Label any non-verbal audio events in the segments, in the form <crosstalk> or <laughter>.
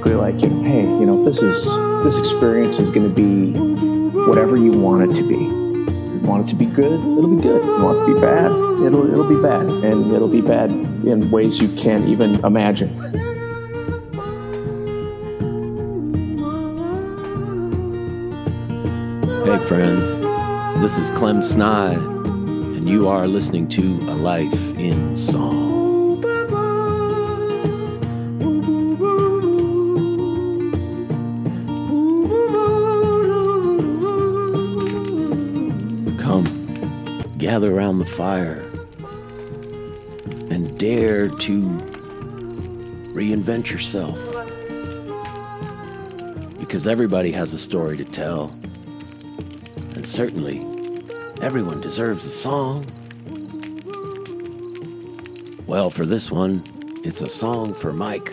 basically like, you know, hey, you know, this is this experience is going to be whatever you want it to be. You want it to be good, it'll be good. You want it to be bad, it'll it'll be bad, and it'll be bad in ways you can't even imagine. Hey friends, this is Clem Snide, and you are listening to A Life in Song. Gather around the fire and dare to reinvent yourself. Because everybody has a story to tell. And certainly, everyone deserves a song. Well, for this one, it's a song for Mike.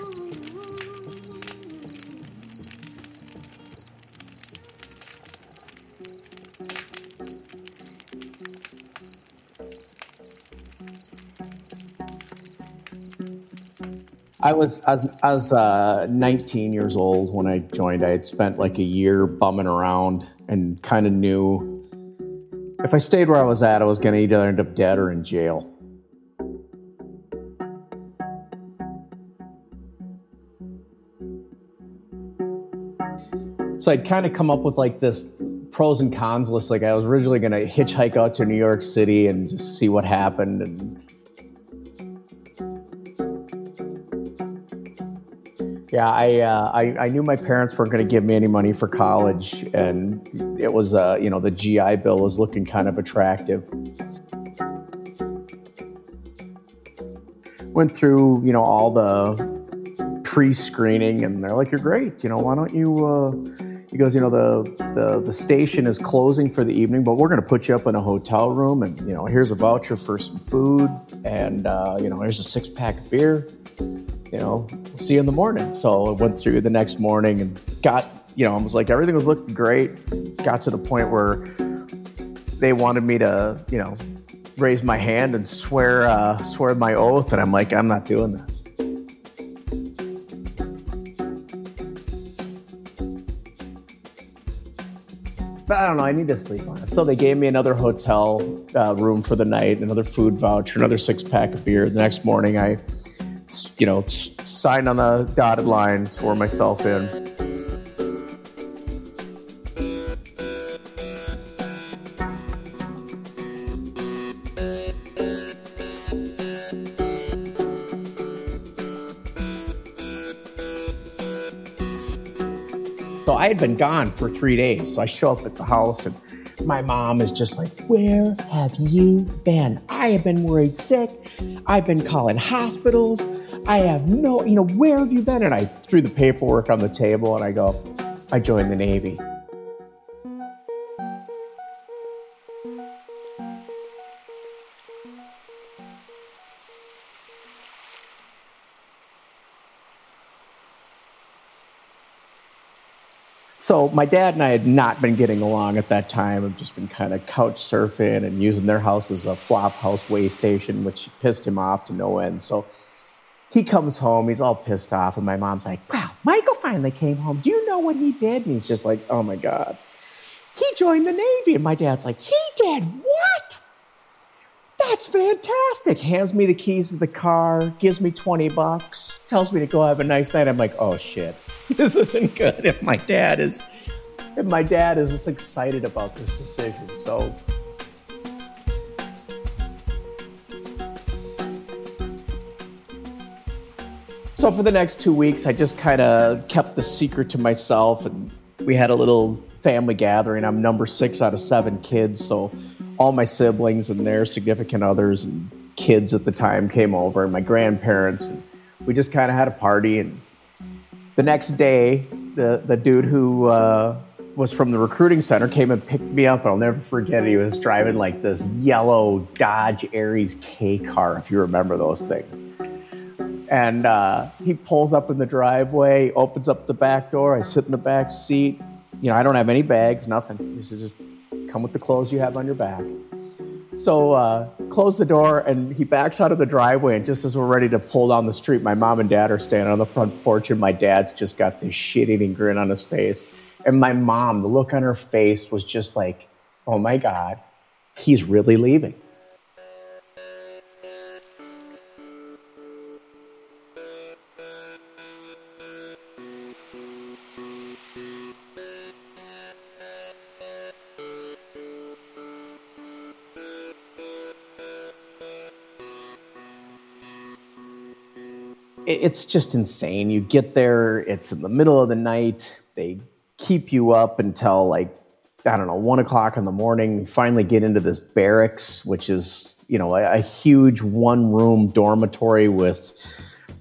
I was as as uh, 19 years old when I joined. I had spent like a year bumming around and kind of knew if I stayed where I was at, I was going to either end up dead or in jail. So I'd kind of come up with like this pros and cons list. Like I was originally going to hitchhike out to New York City and just see what happened and Yeah, I, uh, I, I knew my parents weren't going to give me any money for college, and it was uh, you know the GI Bill was looking kind of attractive. Went through you know all the pre-screening, and they're like, "You're great. You know, why don't you?" Uh, he goes, "You know, the, the the station is closing for the evening, but we're going to put you up in a hotel room, and you know, here's a voucher for some food, and uh, you know, here's a six pack of beer." You know, we'll see you in the morning. So I went through the next morning and got, you know, I was like, everything was looking great. Got to the point where they wanted me to, you know, raise my hand and swear, uh, swear my oath. And I'm like, I'm not doing this. But I don't know. I need to sleep on it. So they gave me another hotel uh, room for the night, another food voucher, another six pack of beer. The next morning, I you know, sign on the dotted line, for myself in. So I had been gone for three days. So I show up at the house and my mom is just like, Where have you been? I have been worried sick. I've been calling hospitals. I have no, you know, where have you been? And I threw the paperwork on the table and I go, I joined the Navy. So my dad and I had not been getting along at that time. I've just been kind of couch surfing and using their house as a flop house way station, which pissed him off to no end. So he comes home, he's all pissed off, and my mom's like, Wow, Michael finally came home. Do you know what he did? And he's just like, Oh my God. He joined the Navy. And my dad's like, He did what? That's fantastic. Hands me the keys to the car, gives me 20 bucks, tells me to go have a nice night. I'm like, oh shit, <laughs> this isn't good if my dad is if my dad is excited about this decision. So So for the next two weeks, I just kind of kept the secret to myself, and we had a little family gathering. I'm number six out of seven kids, so all my siblings and their significant others and kids at the time came over, and my grandparents. And we just kind of had a party. And the next day, the the dude who uh, was from the recruiting center came and picked me up. I'll never forget it. He was driving like this yellow Dodge Aries K car, if you remember those things. And uh, he pulls up in the driveway, opens up the back door. I sit in the back seat. You know, I don't have any bags, nothing. He says, just come with the clothes you have on your back. So uh, close the door, and he backs out of the driveway. And just as we're ready to pull down the street, my mom and dad are standing on the front porch, and my dad's just got this shit-eating grin on his face. And my mom, the look on her face was just like, "Oh my god, he's really leaving." It's just insane. You get there, it's in the middle of the night. They keep you up until like, I don't know, one o'clock in the morning. You finally get into this barracks, which is, you know, a, a huge one room dormitory with,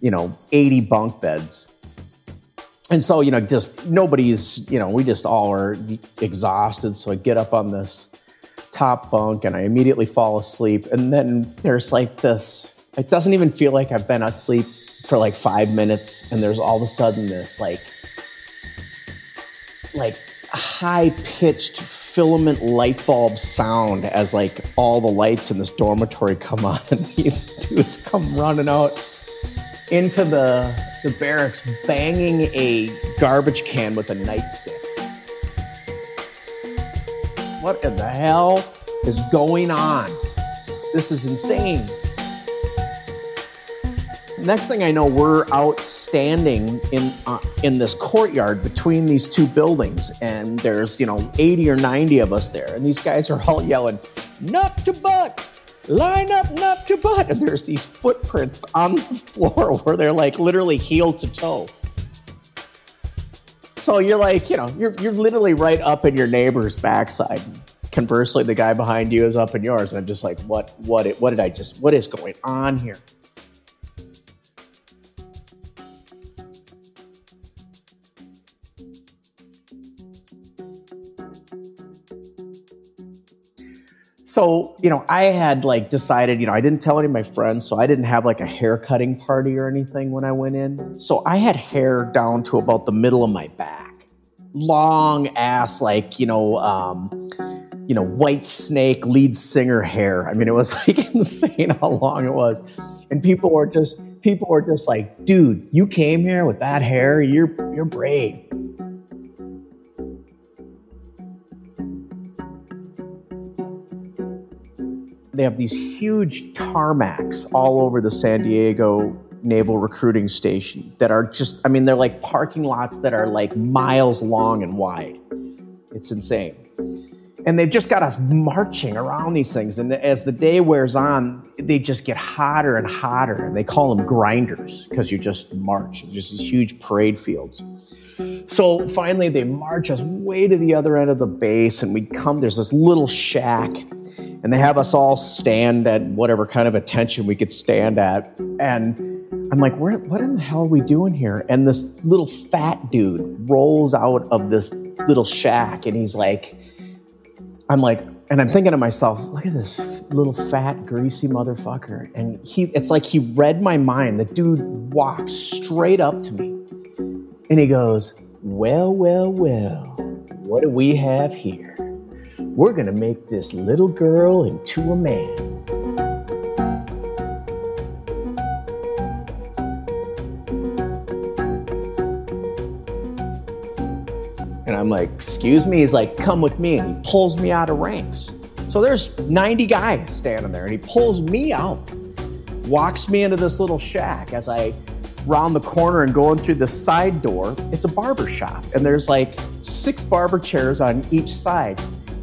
you know, 80 bunk beds. And so, you know, just nobody's, you know, we just all are exhausted. So I get up on this top bunk and I immediately fall asleep. And then there's like this, it doesn't even feel like I've been asleep for like five minutes, and there's all of a sudden this like like high pitched filament light bulb sound as like all the lights in this dormitory come on <laughs> and these dudes come running out into the the barracks banging a garbage can with a nightstick. What in the hell is going on? This is insane next thing I know, we're outstanding in uh, in this courtyard between these two buildings, and there's you know 80 or 90 of us there, and these guys are all yelling, "Nut to butt." Line up, nut to butt. And there's these footprints on the floor <laughs> where they're like literally heel to toe. So you're like, you know, you're, you're literally right up in your neighbor's backside. Conversely, the guy behind you is up in yours. And I'm just like, what, what, what did I just, what is going on here? So you know i had like decided you know i didn't tell any of my friends so i didn't have like a hair cutting party or anything when i went in. So i had hair down to about the middle of my back. Long ass like you know um you know Whitesnake lead singer hair. I mean it was <laughs> like insane how long it was. And people were just people were just like dude you came here with that hair? You're you're brave have these huge tarmacs all over the San Diego Naval Recruiting Station that are just, I mean, they're like parking lots that are like miles long and wide. It's insane. And they've just got us marching around these things. And as the day wears on, they just get hotter and hotter. And they call them grinders because you just march, just these huge parade fields. So finally, they march us way to the other end of the base, and we come. There's this little shack and they have us all stand at whatever kind of attention we could stand at. And I'm like, what in the hell are we doing here? And this little fat dude rolls out of this little shack and he's like, I'm like, and I'm thinking to myself, look at this little fat, greasy motherfucker. And he, it's like he read my mind. The dude walks straight up to me and he goes, Well, well, well, what do we have here? We're going to make this little girl into a man. And I'm like, excuse me? He's like, come with me. And he pulls me out of ranks. So there's 90 guys standing there, and he pulls me out, walks me into this little shack as I round the corner and going through the side door. It's a barber shop, and there's like six barber chairs on each side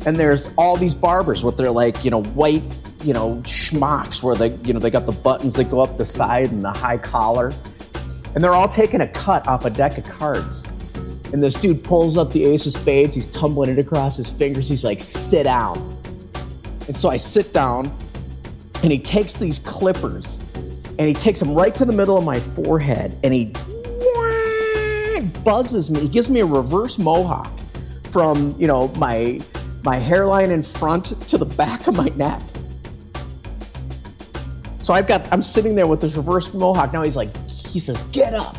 and there's all these barbers with their like you know white you know schmucks where they you know they got the buttons that go up the side and the high collar. And they're all taking a cut off a deck of cards. And this dude pulls up the ace of spades. He's tumbling it across his fingers. He's like sit down. And so i sit down and he takes these clippers and he takes them right to the middle of my forehead and he buzzes me. He gives me a reverse mohawk from you know my my hairline in front to the back of my neck. So I've got, I'm sitting there with this reverse mohawk. Now he's like, he says, get up.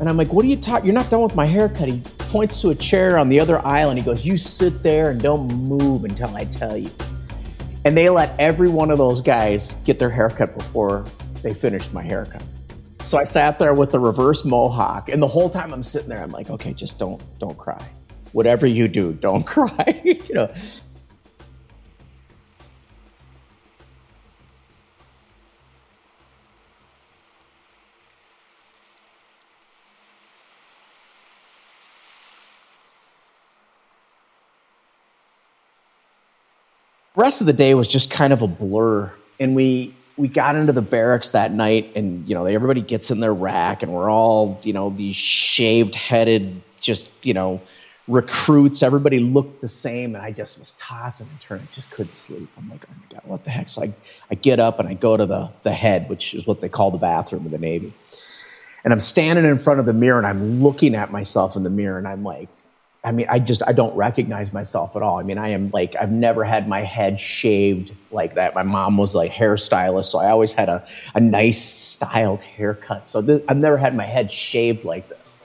And I'm like, what are you talking? You're not done with my haircut. He points to a chair on the other aisle and he goes, you sit there and don't move until I tell you. And they let every one of those guys get their haircut before they finished my haircut. So I sat there with the reverse mohawk, and the whole time I'm sitting there, I'm like, okay, just don't don't cry. Whatever you do, don't <laughs> cry. you know. rest of the day was just kind of a blur and we we got into the barracks that night and you know everybody gets in their rack and we're all you know these shaved headed just you know recruits everybody looked the same and i just was tossing and turning just couldn't sleep i'm like oh my god what the heck so i, I get up and i go to the, the head which is what they call the bathroom in the navy and i'm standing in front of the mirror and i'm looking at myself in the mirror and i'm like I mean, I just I don't recognize myself at all. I mean, I am like I've never had my head shaved like that. My mom was like hairstylist, so I always had a, a nice styled haircut. So this, I've never had my head shaved like this.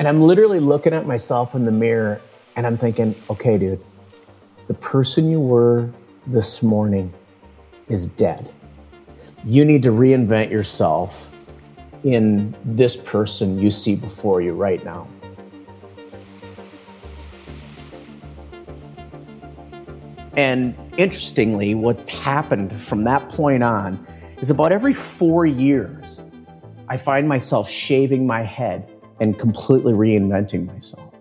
And I'm literally looking at myself in the mirror and I'm thinking, okay, dude, the person you were this morning is dead. You need to reinvent yourself in this person you see before you right now. And interestingly, what happened from that point on is about every four years, I find myself shaving my head and completely reinventing myself.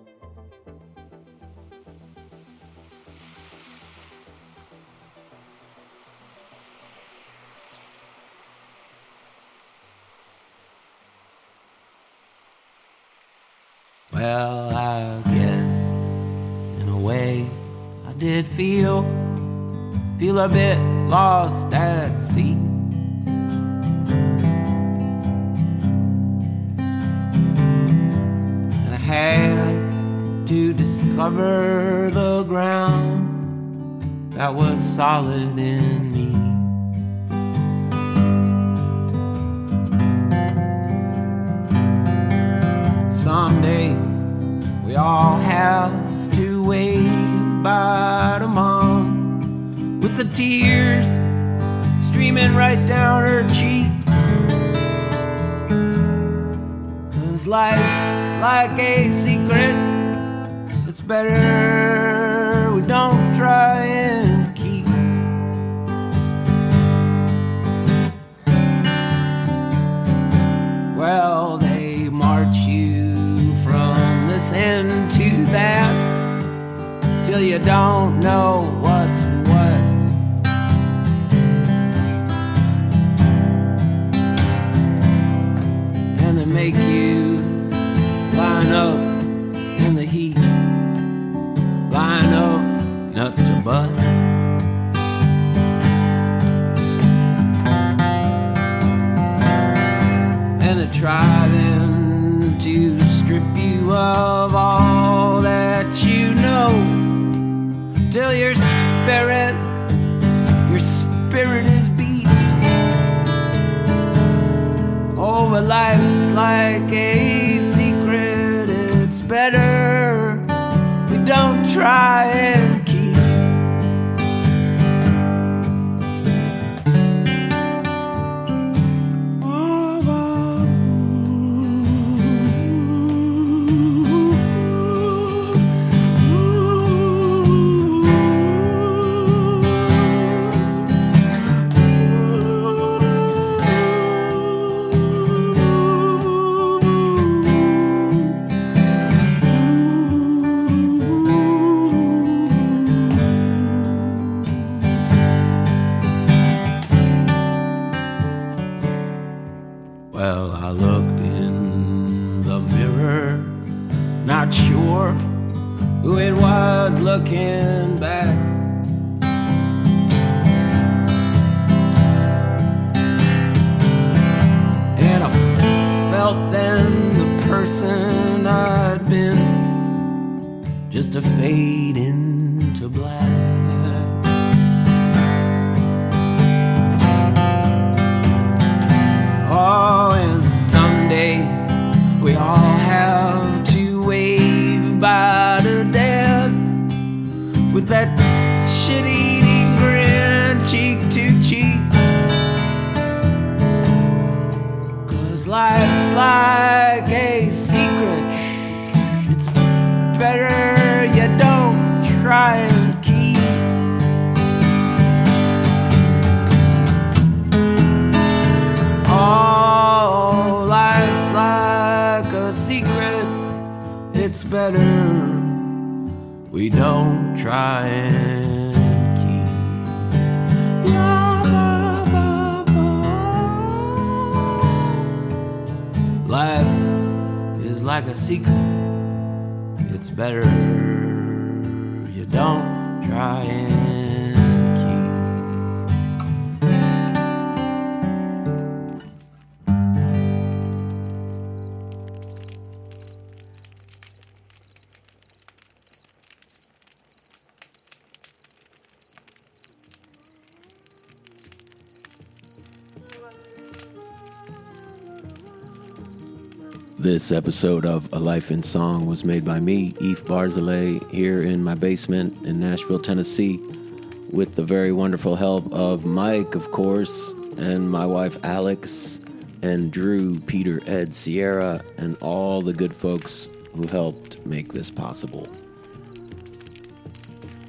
Well, I guess in a way I did feel feel a bit lost at sea. To discover the ground that was solid in me. Someday we all have to wave bye to mom with the tears streaming right down her cheek. Cause life's like a secret, better we don't try and keep. Well, they march you from this end to that till you don't know and they try then to strip you of all that you know. Till your spirit your spirit is beat. Oh but life's like a secret it's better. We don't try and not sure who it was looking back. And I felt then the person I'd been just to fade into black. with that shit eating grin, cheek to cheek. Cause life's like a secret, it's better you don't try and keep. Oh, life's like a secret, it's better we don't try and keep. Life is like a secret, it's better you don't try and This episode of A Life in Song was made by me, Eef Barzelay, here in my basement in Nashville, Tennessee, with the very wonderful help of Mike, of course, and my wife Alix, and Drew, Peter, Ed, Sierra, and all the good folks who helped make this possible.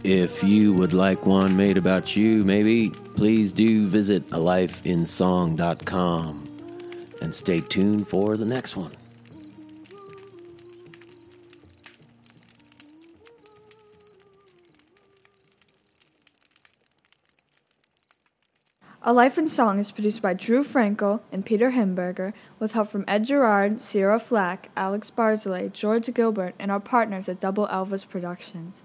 If you would like one made about you, maybe, please do visit alifeinsong.com and stay tuned for the next one. A Life in Song is produced by Drew Frankel and Peter Himberger with help from Ed Gerrard, Sierra Flach, Alix Barzelay, George Gilbert, and our partners at Double Elvis Productions.